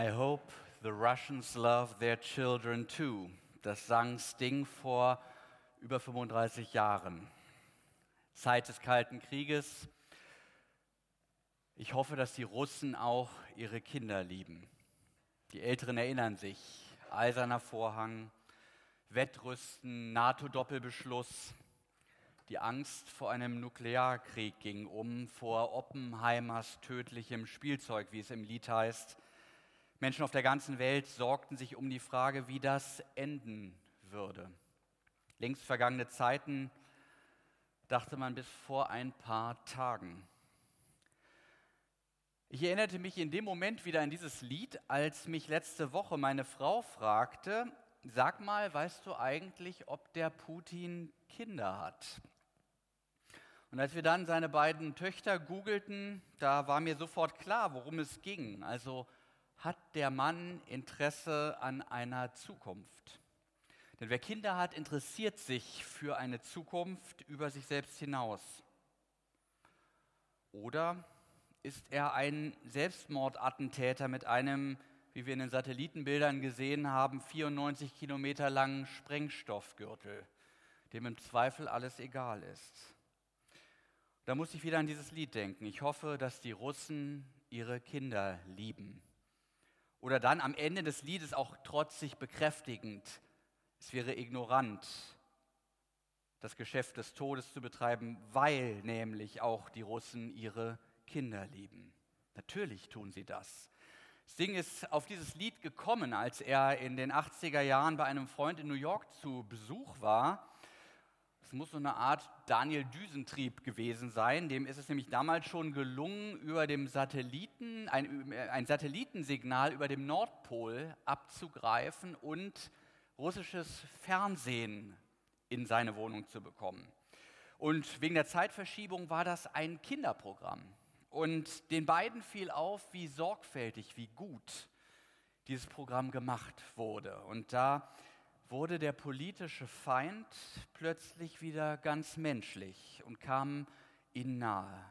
I hope the Russians love their children too. Das sang Sting vor über 35 Jahren. Zeit des Kalten Krieges. Ich hoffe, dass die Russen auch ihre Kinder lieben. Die Älteren erinnern sich. Eiserner Vorhang, Wettrüsten, NATO-Doppelbeschluss. Die Angst vor einem Nuklearkrieg ging um, vor Oppenheimers tödlichem Spielzeug, wie es im Lied heißt. Menschen auf der ganzen Welt sorgten sich um die Frage, wie das enden würde. Längst vergangene Zeiten dachte man bis vor ein paar Tagen. Ich erinnerte mich in dem Moment wieder an dieses Lied, als mich letzte Woche meine Frau fragte, sag mal, weißt du eigentlich, ob der Putin Kinder hat? Und als wir dann seine beiden Töchter googelten, da war mir sofort klar, worum es ging. Also hat der Mann Interesse an einer Zukunft. Denn wer Kinder hat, interessiert sich für eine Zukunft über sich selbst hinaus. Oder ist er ein Selbstmordattentäter mit einem, wie wir in den Satellitenbildern gesehen haben, 94 Kilometer langen Sprengstoffgürtel, dem im Zweifel alles egal ist? Da muss ich wieder an dieses Lied denken. Ich hoffe, dass die Russen ihre Kinder lieben. Oder dann am Ende des Liedes auch trotzig bekräftigend, es wäre ignorant, das Geschäft des Todes zu betreiben, weil nämlich auch die Russen ihre Kinder lieben. Natürlich tun sie das. Sting ist auf dieses Lied gekommen, als er in den 80er Jahren bei einem Freund in New York zu Besuch war es muss so eine Art Daniel Düsentrieb gewesen sein. Dem ist es nämlich damals schon gelungen, über dem Satelliten, ein, ein Satellitensignal über dem Nordpol abzugreifen und russisches Fernsehen in seine Wohnung zu bekommen. Und wegen der Zeitverschiebung war das ein Kinderprogramm. Und den beiden fiel auf, wie sorgfältig, wie gut dieses Programm gemacht wurde. Und da wurde der politische Feind plötzlich wieder ganz menschlich und kam ihnen nahe.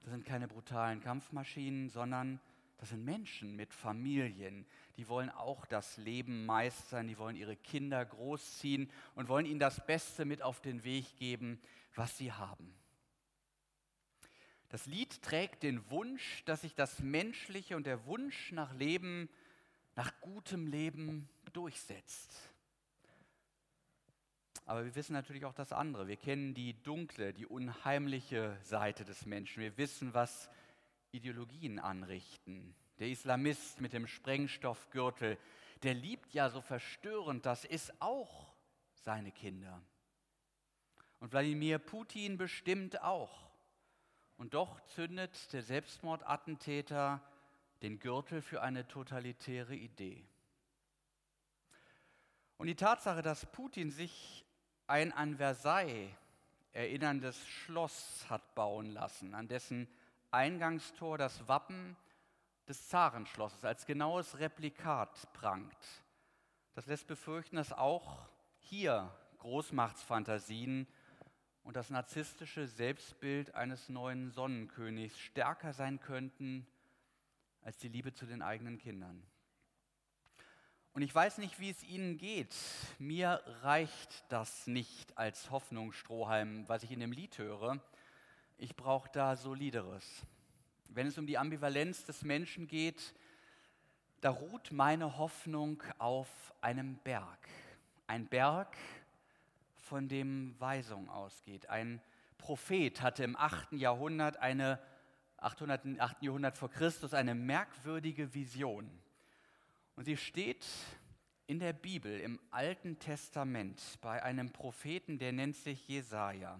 Das sind keine brutalen Kampfmaschinen, sondern das sind Menschen mit Familien. Die wollen auch das Leben meistern, die wollen ihre Kinder großziehen und wollen ihnen das Beste mit auf den Weg geben, was sie haben. Das Lied trägt den Wunsch, dass sich das Menschliche und der Wunsch nach Leben, nach gutem Leben durchsetzt. Aber wir wissen natürlich auch das andere. Wir kennen die dunkle, die unheimliche Seite des Menschen. Wir wissen, was Ideologien anrichten. Der Islamist mit dem Sprengstoffgürtel, der liebt ja so verstörend, das ist auch seine Kinder. Und Wladimir Putin bestimmt auch. Und doch zündet der Selbstmordattentäter den Gürtel für eine totalitäre Idee. Und die Tatsache, dass Putin sich ein an Versailles erinnerndes Schloss hat bauen lassen, an dessen Eingangstor das Wappen des Zarenschlosses als genaues Replikat prangt. Das lässt befürchten, dass auch hier Großmachtsfantasien und das narzisstische Selbstbild eines neuen Sonnenkönigs stärker sein könnten als die Liebe zu den eigenen Kindern. Und ich weiß nicht, wie es Ihnen geht. Mir reicht das nicht als Hoffnungsstrohhalm, was ich in dem Lied höre. Ich brauche da solideres. Wenn es um die Ambivalenz des Menschen geht, da ruht meine Hoffnung auf einem Berg. Ein Berg, von dem Weisung ausgeht. Ein Prophet hatte im 8. Jahrhundert, eine, 800, 8. Jahrhundert vor Christus eine merkwürdige Vision. Und sie steht in der Bibel, im Alten Testament, bei einem Propheten, der nennt sich Jesaja.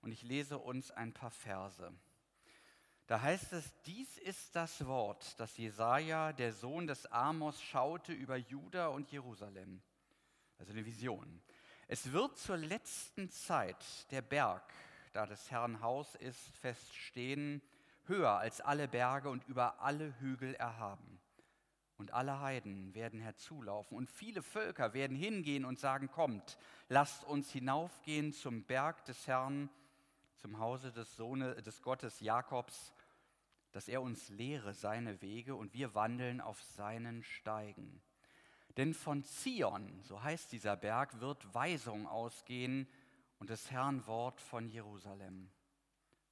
Und ich lese uns ein paar Verse. Da heißt es: Dies ist das Wort, das Jesaja, der Sohn des Amos, schaute über Juda und Jerusalem. Also eine Vision. Es wird zur letzten Zeit der Berg, da des Herrn Haus ist, feststehen, höher als alle Berge und über alle Hügel erhaben. Und alle Heiden werden herzulaufen und viele Völker werden hingehen und sagen, kommt, lasst uns hinaufgehen zum Berg des Herrn, zum Hause des Sohnes des Gottes Jakobs. dass er uns lehre seine Wege und wir wandeln auf seinen Steigen. Denn von Zion, so heißt dieser Berg, wird Weisung ausgehen und des Herrn Wort von Jerusalem.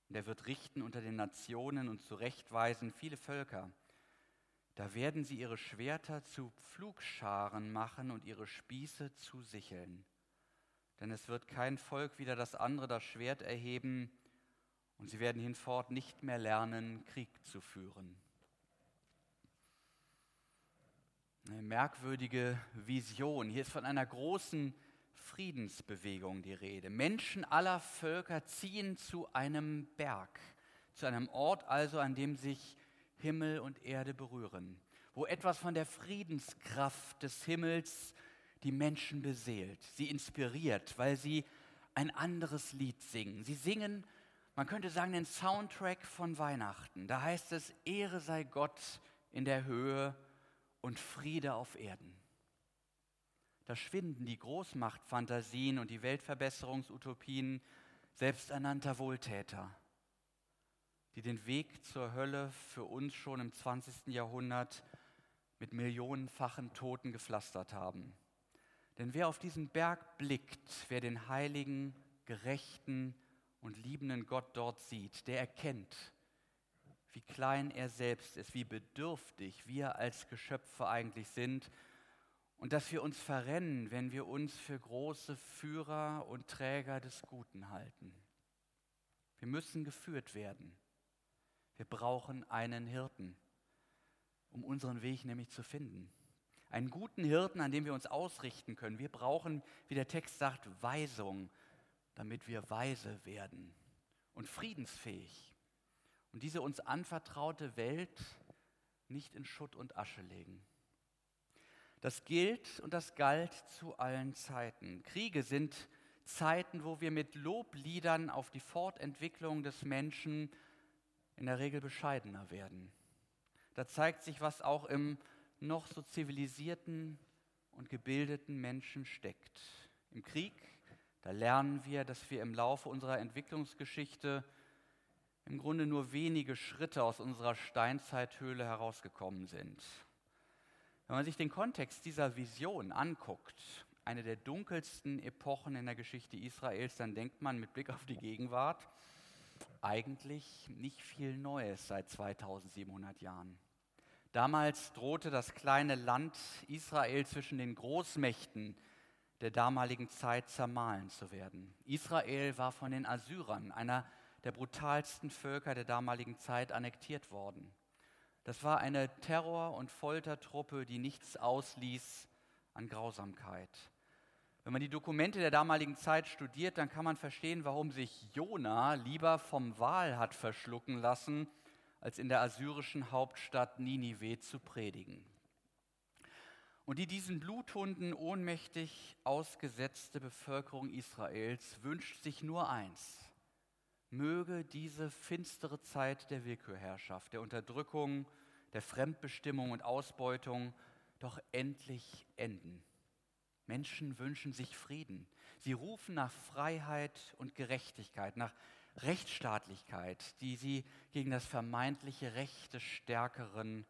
Und er wird richten unter den Nationen und zurechtweisen viele Völker. Da werden sie ihre Schwerter zu Pflugscharen machen und ihre Spieße zu Sicheln. Denn es wird kein Volk wieder das andere das Schwert erheben, und sie werden hinfort nicht mehr lernen, Krieg zu führen. Eine merkwürdige Vision. Hier ist von einer großen Friedensbewegung die Rede. Menschen aller Völker ziehen zu einem Berg, zu einem Ort also, an dem sich Himmel und Erde berühren, wo etwas von der Friedenskraft des Himmels die Menschen beseelt, sie inspiriert, weil sie ein anderes Lied singen. Sie singen man könnte sagen, den Soundtrack von Weihnachten. Da heißt es, Ehre sei Gott in der Höhe und Friede auf Erden. Da schwinden die Großmachtfantasien und die Weltverbesserungsutopien selbsternannter Wohltäter, die den Weg zur Hölle für uns schon im 20. Jahrhundert mit millionenfachen Toten gepflastert haben. Denn wer auf diesen Berg blickt, wer den heiligen, gerechten, und liebenden Gott dort sieht, der erkennt, wie klein er selbst ist, wie bedürftig wir als Geschöpfe eigentlich sind und dass wir uns verrennen, wenn wir uns für große Führer und Träger des Guten halten. Wir müssen geführt werden. Wir brauchen einen Hirten, um unseren Weg nämlich zu finden. Einen guten Hirten, an dem wir uns ausrichten können. Wir brauchen, wie der Text sagt, Weisung damit wir weise werden und friedensfähig und diese uns anvertraute Welt nicht in Schutt und Asche legen. Das gilt und das galt zu allen Zeiten. Kriege sind Zeiten, wo wir mit Lobliedern auf die Fortentwicklung des Menschen in der Regel bescheidener werden. Da zeigt sich, was auch im noch so zivilisierten und gebildeten Menschen steckt. Im Krieg da lernen wir, dass wir im Laufe unserer Entwicklungsgeschichte im Grunde nur wenige Schritte aus unserer Steinzeithöhle herausgekommen sind. Wenn man sich den Kontext dieser Vision anguckt, eine der dunkelsten Epochen in der Geschichte Israels, dann denkt man mit Blick auf die Gegenwart eigentlich nicht viel Neues seit 2700 Jahren. Damals drohte das kleine Land Israel zwischen den Großmächten der damaligen Zeit zermahlen zu werden. Israel war von den Assyrern, einer der brutalsten Völker der damaligen Zeit, annektiert worden. Das war eine Terror- und Foltertruppe, die nichts ausließ an Grausamkeit. Wenn man die Dokumente der damaligen Zeit studiert, dann kann man verstehen, warum sich Jona lieber vom Wal hat verschlucken lassen, als in der assyrischen Hauptstadt Ninive zu predigen und die diesen Bluthunden ohnmächtig ausgesetzte Bevölkerung Israels wünscht sich nur eins. Möge diese finstere Zeit der Willkürherrschaft, der Unterdrückung, der Fremdbestimmung und Ausbeutung doch endlich enden. Menschen wünschen sich Frieden. Sie rufen nach Freiheit und Gerechtigkeit, nach Rechtsstaatlichkeit, die sie gegen das vermeintliche Recht des Stärkeren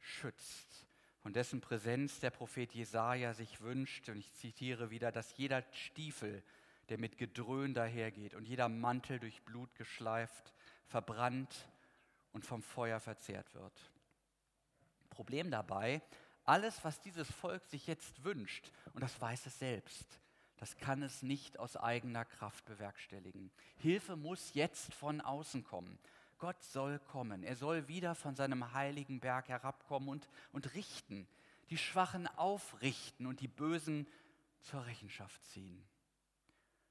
schützt von dessen Präsenz der Prophet Jesaja sich wünscht, und ich zitiere wieder, dass jeder Stiefel, der mit Gedröhn dahergeht und jeder Mantel durch Blut geschleift, verbrannt und vom Feuer verzehrt wird. Problem dabei, alles, was dieses Volk sich jetzt wünscht, und das weiß es selbst, das kann es nicht aus eigener Kraft bewerkstelligen. Hilfe muss jetzt von außen kommen. Gott soll kommen. Er soll wieder von seinem heiligen Berg herabkommen und, und richten, die Schwachen aufrichten und die Bösen zur Rechenschaft ziehen.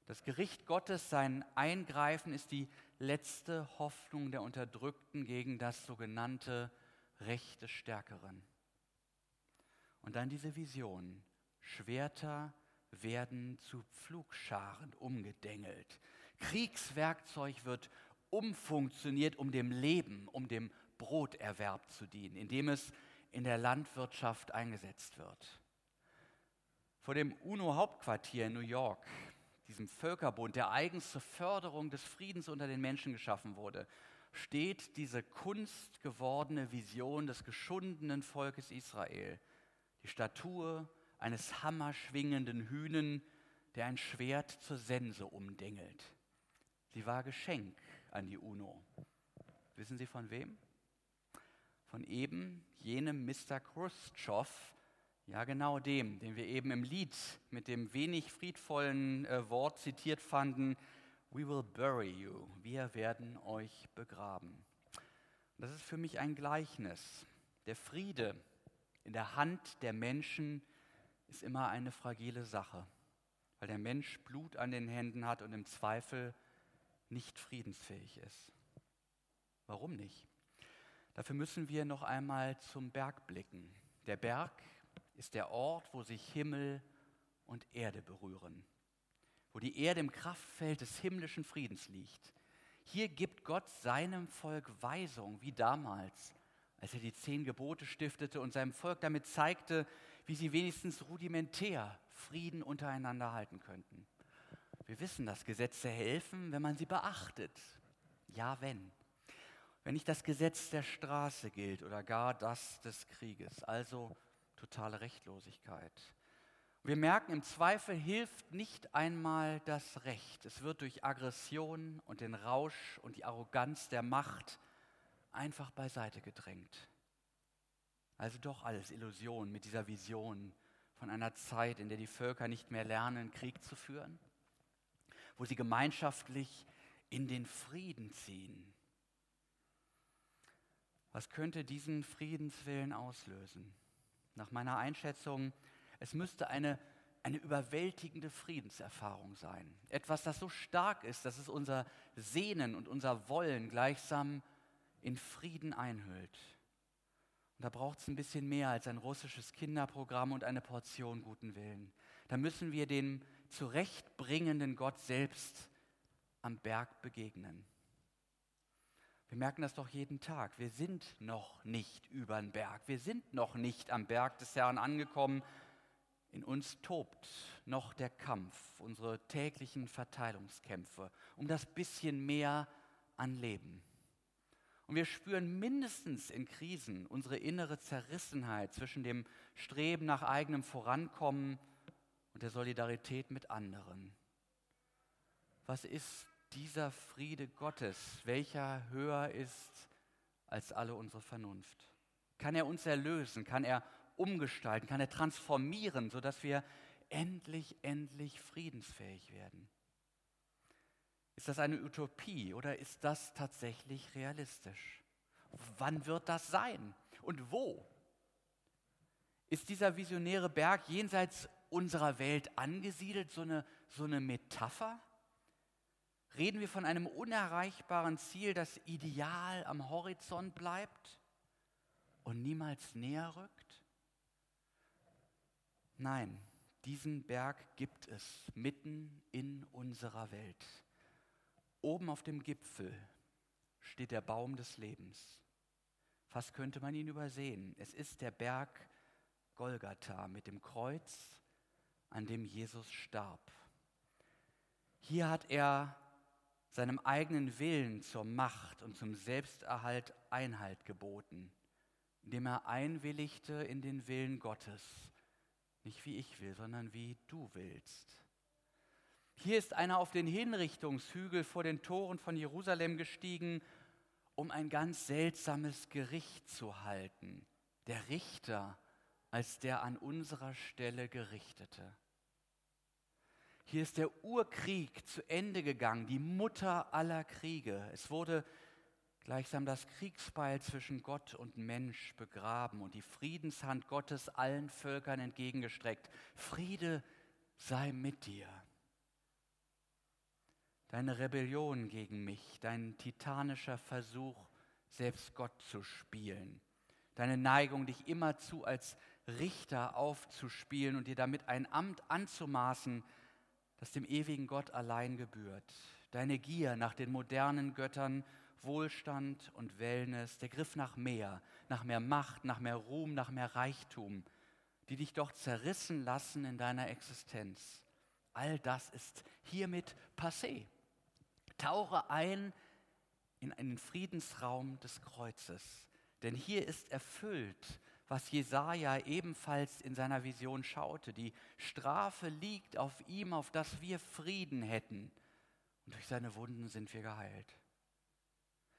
Das Gericht Gottes, sein Eingreifen ist die letzte Hoffnung der Unterdrückten gegen das sogenannte Recht des Stärkeren. Und dann diese Vision. Schwerter werden zu Pflugscharen umgedengelt. Kriegswerkzeug wird umfunktioniert, um dem Leben, um dem Broterwerb zu dienen, indem es in der Landwirtschaft eingesetzt wird. Vor dem UNO-Hauptquartier in New York, diesem Völkerbund, der eigens zur Förderung des Friedens unter den Menschen geschaffen wurde, steht diese kunstgewordene Vision des geschundenen Volkes Israel. Die Statue eines hammerschwingenden Hühnen, der ein Schwert zur Sense umdengelt. Sie war Geschenk an die UNO. Wissen Sie von wem? Von eben jenem Mr. Khrushchev, ja genau dem, den wir eben im Lied mit dem wenig friedvollen äh, Wort zitiert fanden, We will bury you, wir werden euch begraben. Das ist für mich ein Gleichnis. Der Friede in der Hand der Menschen ist immer eine fragile Sache, weil der Mensch Blut an den Händen hat und im Zweifel nicht friedensfähig ist. Warum nicht? Dafür müssen wir noch einmal zum Berg blicken. Der Berg ist der Ort, wo sich Himmel und Erde berühren, wo die Erde im Kraftfeld des himmlischen Friedens liegt. Hier gibt Gott seinem Volk Weisung, wie damals, als er die zehn Gebote stiftete und seinem Volk damit zeigte, wie sie wenigstens rudimentär Frieden untereinander halten könnten. Wir wissen, dass Gesetze helfen, wenn man sie beachtet. Ja, wenn. Wenn nicht das Gesetz der Straße gilt oder gar das des Krieges, also totale Rechtlosigkeit. Wir merken, im Zweifel hilft nicht einmal das Recht. Es wird durch Aggression und den Rausch und die Arroganz der Macht einfach beiseite gedrängt. Also doch alles Illusion mit dieser Vision von einer Zeit, in der die Völker nicht mehr lernen, Krieg zu führen, wo sie gemeinschaftlich in den Frieden ziehen. Was könnte diesen Friedenswillen auslösen? Nach meiner Einschätzung, es müsste eine, eine überwältigende Friedenserfahrung sein. Etwas, das so stark ist, dass es unser Sehnen und unser Wollen gleichsam in Frieden einhüllt. Und da braucht es ein bisschen mehr als ein russisches Kinderprogramm und eine Portion guten Willen. Da müssen wir dem zurechtbringenden Gott selbst am Berg begegnen. Wir merken das doch jeden Tag. Wir sind noch nicht über den Berg. Wir sind noch nicht am Berg des Herrn angekommen. In uns tobt noch der Kampf, unsere täglichen Verteilungskämpfe um das bisschen mehr an Leben. Und wir spüren mindestens in Krisen unsere innere Zerrissenheit zwischen dem Streben nach eigenem Vorankommen und der Solidarität mit anderen. Was ist dieser Friede Gottes, welcher höher ist als alle unsere Vernunft? Kann er uns erlösen? Kann er umgestalten? Kann er transformieren, sodass wir endlich, endlich friedensfähig werden? Ist das eine Utopie oder ist das tatsächlich realistisch? Wann wird das sein und wo? Ist dieser visionäre Berg jenseits unserer Welt angesiedelt so eine, so eine Metapher? Reden wir von einem unerreichbaren Ziel, das ideal am Horizont bleibt und niemals näher rückt? Nein, diesen Berg gibt es mitten in unserer Welt. Oben auf dem Gipfel steht der Baum des Lebens. Fast könnte man ihn übersehen. Es ist der Berg Golgatha mit dem Kreuz, an dem Jesus starb. Hier hat er seinem eigenen Willen zur Macht und zum Selbsterhalt Einhalt geboten, indem er einwilligte in den Willen Gottes, nicht wie ich will, sondern wie du willst. Hier ist einer auf den Hinrichtungshügel vor den Toren von Jerusalem gestiegen, um ein ganz seltsames Gericht zu halten. Der Richter als der an unserer Stelle Gerichtete. Hier ist der Urkrieg zu Ende gegangen, die Mutter aller Kriege. Es wurde gleichsam das Kriegsbeil zwischen Gott und Mensch begraben und die Friedenshand Gottes allen Völkern entgegengestreckt. Friede sei mit dir deine Rebellion gegen mich, dein titanischer Versuch, selbst Gott zu spielen, deine Neigung, dich immerzu als Richter aufzuspielen und dir damit ein Amt anzumaßen, das dem ewigen Gott allein gebührt, deine Gier nach den modernen Göttern, Wohlstand und Wellness, der Griff nach mehr, nach mehr Macht, nach mehr Ruhm, nach mehr Reichtum, die dich doch zerrissen lassen in deiner Existenz. All das ist hiermit passé tauche ein in einen Friedensraum des Kreuzes. Denn hier ist erfüllt, was Jesaja ebenfalls in seiner Vision schaute. Die Strafe liegt auf ihm, auf dass wir Frieden hätten. Und durch seine Wunden sind wir geheilt.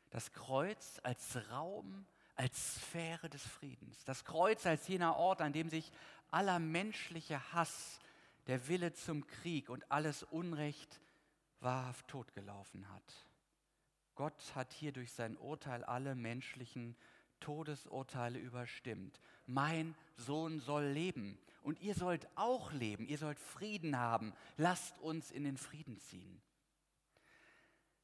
Das Kreuz als Raum, als Sphäre des Friedens. Das Kreuz als jener Ort, an dem sich aller menschliche Hass, der Wille zum Krieg und alles Unrecht wahrhaft totgelaufen hat. Gott hat hier durch sein Urteil alle menschlichen Todesurteile überstimmt. Mein Sohn soll leben und ihr sollt auch leben, ihr sollt Frieden haben. Lasst uns in den Frieden ziehen.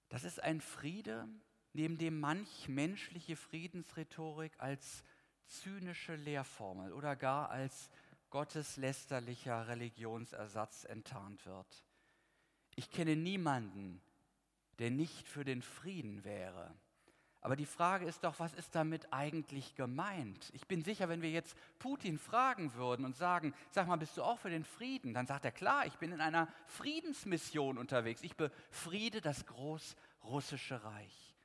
Das ist ein Friede, neben dem manch menschliche Friedensrhetorik als zynische Lehrformel oder gar als gotteslästerlicher Religionsersatz enttarnt wird. Ich kenne niemanden, der nicht für den Frieden wäre. Aber die Frage ist doch, was ist damit eigentlich gemeint? Ich bin sicher, wenn wir jetzt Putin fragen würden und sagen, sag mal, bist du auch für den Frieden? Dann sagt er, klar, ich bin in einer Friedensmission unterwegs. Ich befriede das großrussische Reich.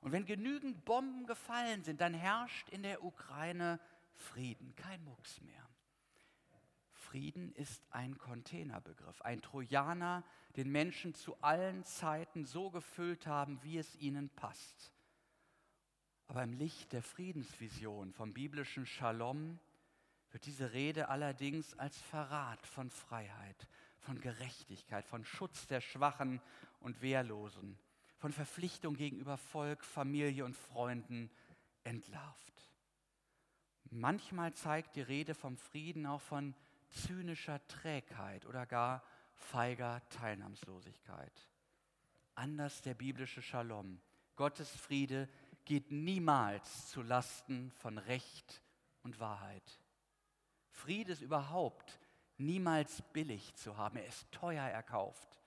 Und wenn genügend Bomben gefallen sind, dann herrscht in der Ukraine Frieden, kein Mucks mehr. Frieden ist ein Containerbegriff, ein Trojaner, den Menschen zu allen Zeiten so gefüllt haben, wie es ihnen passt. Aber im Licht der Friedensvision vom biblischen Shalom wird diese Rede allerdings als Verrat von Freiheit, von Gerechtigkeit, von Schutz der Schwachen und Wehrlosen, von Verpflichtung gegenüber Volk, Familie und Freunden entlarvt. Manchmal zeigt die Rede vom Frieden auch von zynischer Trägheit oder gar feiger Teilnahmslosigkeit. Anders der biblische Shalom. Gottes Friede geht niemals zu Lasten von Recht und Wahrheit. Friede ist überhaupt niemals billig zu haben. Er ist teuer erkauft.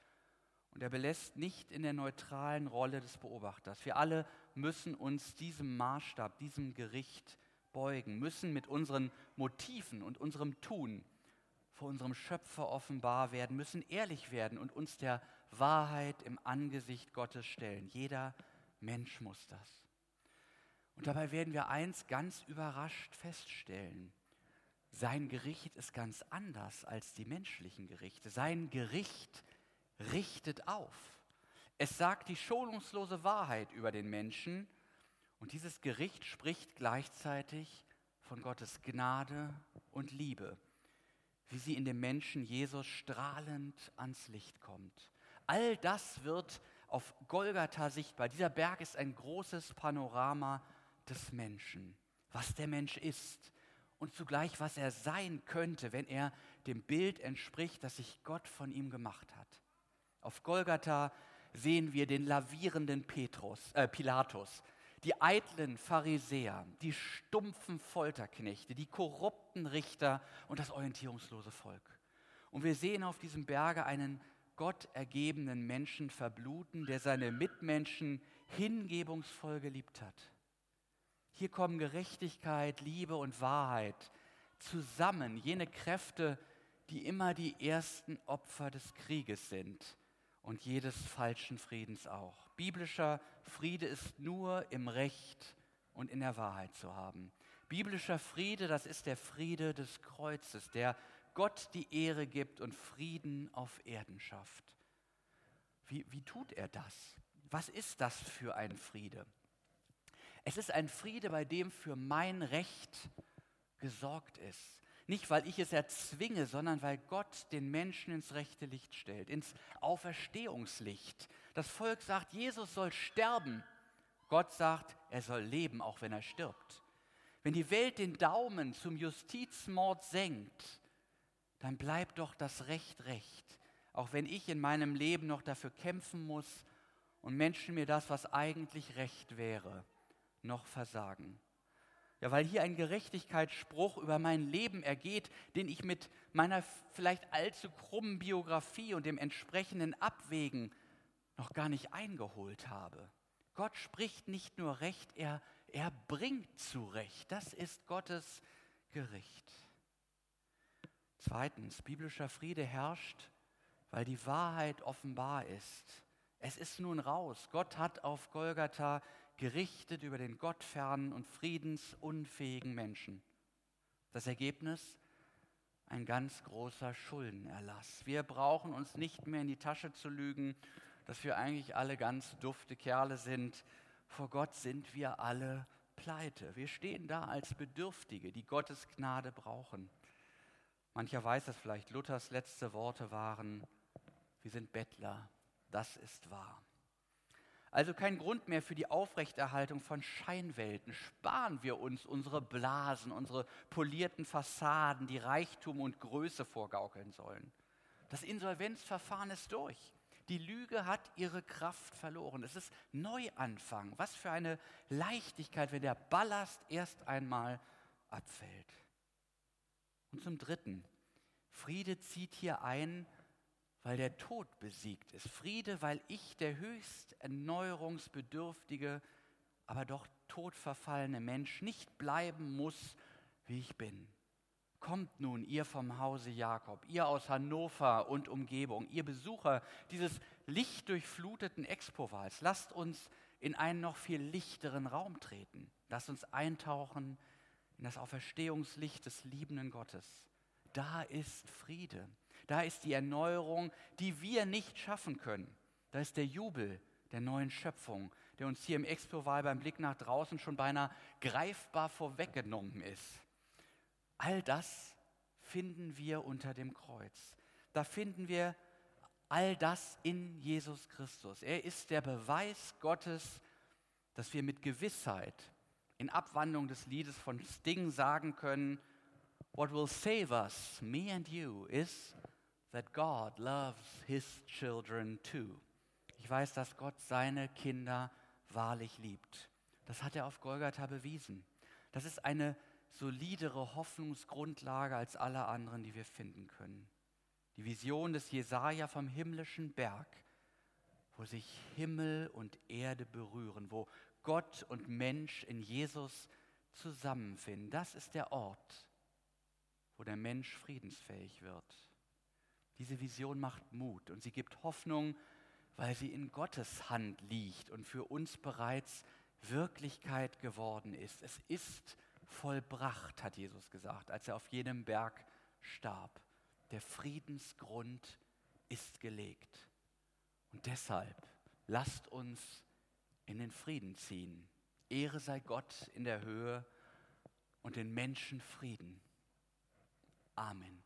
Und er belässt nicht in der neutralen Rolle des Beobachters. Wir alle müssen uns diesem Maßstab, diesem Gericht beugen, müssen mit unseren Motiven und unserem Tun vor unserem Schöpfer offenbar werden, müssen ehrlich werden und uns der Wahrheit im Angesicht Gottes stellen. Jeder Mensch muss das. Und dabei werden wir eins ganz überrascht feststellen. Sein Gericht ist ganz anders als die menschlichen Gerichte. Sein Gericht richtet auf. Es sagt die schonungslose Wahrheit über den Menschen und dieses Gericht spricht gleichzeitig von Gottes Gnade und Liebe wie sie in dem Menschen Jesus strahlend ans Licht kommt. All das wird auf Golgatha sichtbar. Dieser Berg ist ein großes Panorama des Menschen, was der Mensch ist und zugleich, was er sein könnte, wenn er dem Bild entspricht, das sich Gott von ihm gemacht hat. Auf Golgatha sehen wir den lavierenden Petrus, äh, Pilatus, die eitlen Pharisäer, die stumpfen Folterknechte, die korrupten Richter und das orientierungslose Volk. Und wir sehen auf diesem Berge einen Gott ergebenen Menschen verbluten, der seine Mitmenschen hingebungsvoll geliebt hat. Hier kommen Gerechtigkeit, Liebe und Wahrheit zusammen, jene Kräfte, die immer die ersten Opfer des Krieges sind und jedes falschen Friedens auch. Biblischer Friede ist nur im Recht und in der Wahrheit zu haben. Biblischer Friede, das ist der Friede des Kreuzes, der Gott die Ehre gibt und Frieden auf Erden schafft. Wie, wie tut er das? Was ist das für ein Friede? Es ist ein Friede, bei dem für mein Recht gesorgt ist. Nicht, weil ich es erzwinge, sondern weil Gott den Menschen ins rechte Licht stellt, ins Auferstehungslicht. Das Volk sagt, Jesus soll sterben. Gott sagt, er soll leben, auch wenn er stirbt. Wenn die Welt den Daumen zum Justizmord senkt, dann bleibt doch das Recht recht, auch wenn ich in meinem Leben noch dafür kämpfen muss und Menschen mir das, was eigentlich recht wäre, noch versagen. Ja, weil hier ein Gerechtigkeitsspruch über mein Leben ergeht, den ich mit meiner vielleicht allzu krummen Biografie und dem entsprechenden Abwägen noch gar nicht eingeholt habe. Gott spricht nicht nur Recht, er, er bringt zu Recht. Das ist Gottes Gericht. Zweitens, biblischer Friede herrscht, weil die Wahrheit offenbar ist Es ist nun raus. Gott hat auf Golgatha gerichtet über den gottfernen und friedensunfähigen Menschen. Das Ergebnis? Ein ganz großer Schuldenerlass. Wir brauchen uns nicht mehr in die Tasche zu lügen, dass wir eigentlich alle ganz dufte Kerle sind. Vor Gott sind wir alle pleite. Wir stehen da als Bedürftige, die Gottes Gnade brauchen. Mancher weiß es vielleicht, Luthers letzte Worte waren, wir sind Bettler, das ist wahr. Also kein Grund mehr für die Aufrechterhaltung von Scheinwelten. Sparen wir uns unsere Blasen, unsere polierten Fassaden, die Reichtum und Größe vorgaukeln sollen. Das Insolvenzverfahren ist durch. Die Lüge hat ihre Kraft verloren. Es ist Neuanfang. Was für eine Leichtigkeit, wenn der Ballast erst einmal abfällt. Und zum Dritten, Friede zieht hier ein, weil der Tod besiegt ist. Friede, weil ich, der höchst erneuerungsbedürftige, aber doch todverfallene Mensch, nicht bleiben muss, wie ich bin. Kommt nun, ihr vom Hause Jakob, ihr aus Hannover und Umgebung, ihr Besucher dieses lichtdurchfluteten Expo-Wals, lasst uns in einen noch viel lichteren Raum treten. Lasst uns eintauchen in das Auferstehungslicht des liebenden Gottes. Da ist Friede. Da ist die Erneuerung, die wir nicht schaffen können. Da ist der Jubel der neuen Schöpfung, der uns hier im Expo-Wahl beim Blick nach draußen schon beinahe greifbar vorweggenommen ist. All das finden wir unter dem Kreuz. Da finden wir all das in Jesus Christus. Er ist der Beweis Gottes, dass wir mit Gewissheit in Abwandlung des Liedes von Sting sagen können, What will save us, me and you, is that God loves his children too. Ich weiß, dass Gott seine Kinder wahrlich liebt. Das hat er auf Golgatha bewiesen. Das ist eine solidere Hoffnungsgrundlage als alle anderen, die wir finden können. Die Vision des Jesaja vom himmlischen Berg, wo sich Himmel und Erde berühren, wo Gott und Mensch in Jesus zusammenfinden. Das ist der Ort, wo der Mensch friedensfähig wird. Diese Vision macht Mut und sie gibt Hoffnung, weil sie in Gottes Hand liegt und für uns bereits Wirklichkeit geworden ist. Es ist vollbracht, hat Jesus gesagt, als er auf jenem Berg starb. Der Friedensgrund ist gelegt. Und deshalb lasst uns in den Frieden ziehen. Ehre sei Gott in der Höhe und den Menschen Frieden. Amen.